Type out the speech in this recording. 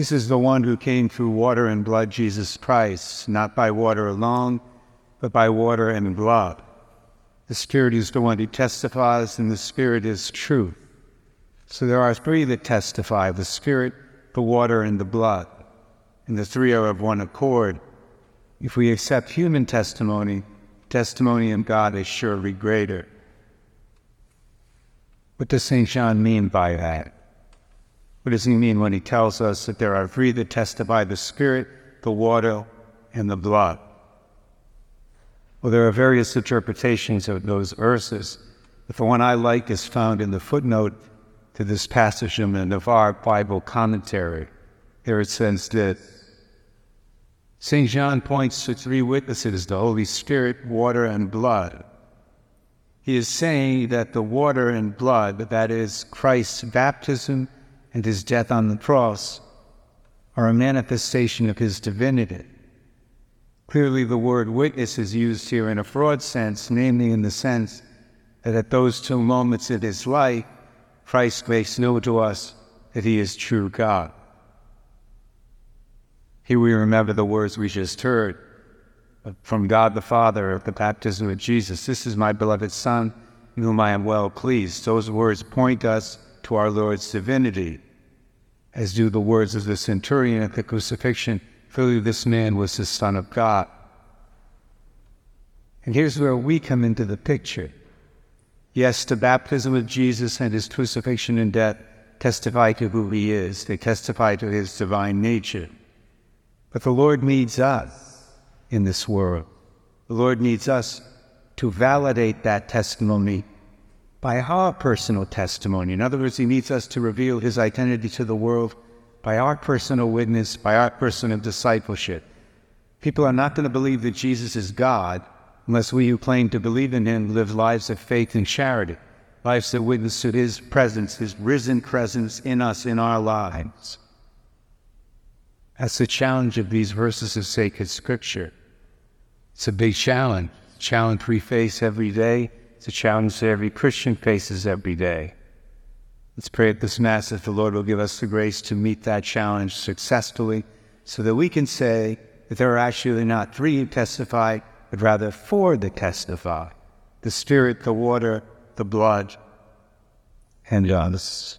This is the one who came through water and blood, Jesus Christ, not by water alone, but by water and blood. The Spirit is the one who testifies, and the Spirit is truth. So there are three that testify the Spirit, the water, and the blood. And the three are of one accord. If we accept human testimony, testimony of God is surely greater. What does St. John mean by that? What does he mean when he tells us that there are three that testify the Spirit, the water, and the blood? Well, there are various interpretations of those verses, but the one I like is found in the footnote to this passage in the Navarre Bible commentary. Here it says that St. John points to three witnesses the Holy Spirit, water, and blood. He is saying that the water and blood, that is, Christ's baptism, and his death on the cross are a manifestation of his divinity. Clearly, the word witness is used here in a broad sense, namely in the sense that at those two moments in his life, Christ makes known to us that he is true God. Here we remember the words we just heard from God the Father at the baptism of Jesus. This is my beloved Son, in whom I am well pleased. Those words point us to our Lord's divinity, as do the words of the centurion at the crucifixion. Clearly, this man was the Son of God. And here's where we come into the picture. Yes, the baptism of Jesus and his crucifixion and death testify to who he is, they testify to his divine nature. But the Lord needs us in this world. The Lord needs us to validate that testimony by our personal testimony. In other words, He needs us to reveal His identity to the world by our personal witness, by our personal discipleship. People are not going to believe that Jesus is God unless we who claim to believe in Him live lives of faith and charity, lives that witness to His presence, His risen presence in us, in our lives. That's the challenge of these verses of sacred Scripture. It's a big challenge, challenge we face every day it's a challenge that every Christian faces every day. Let's pray at this Mass that the Lord will give us the grace to meet that challenge successfully so that we can say that there are actually not three who testify, but rather four that testify the Spirit, the water, the blood, and us.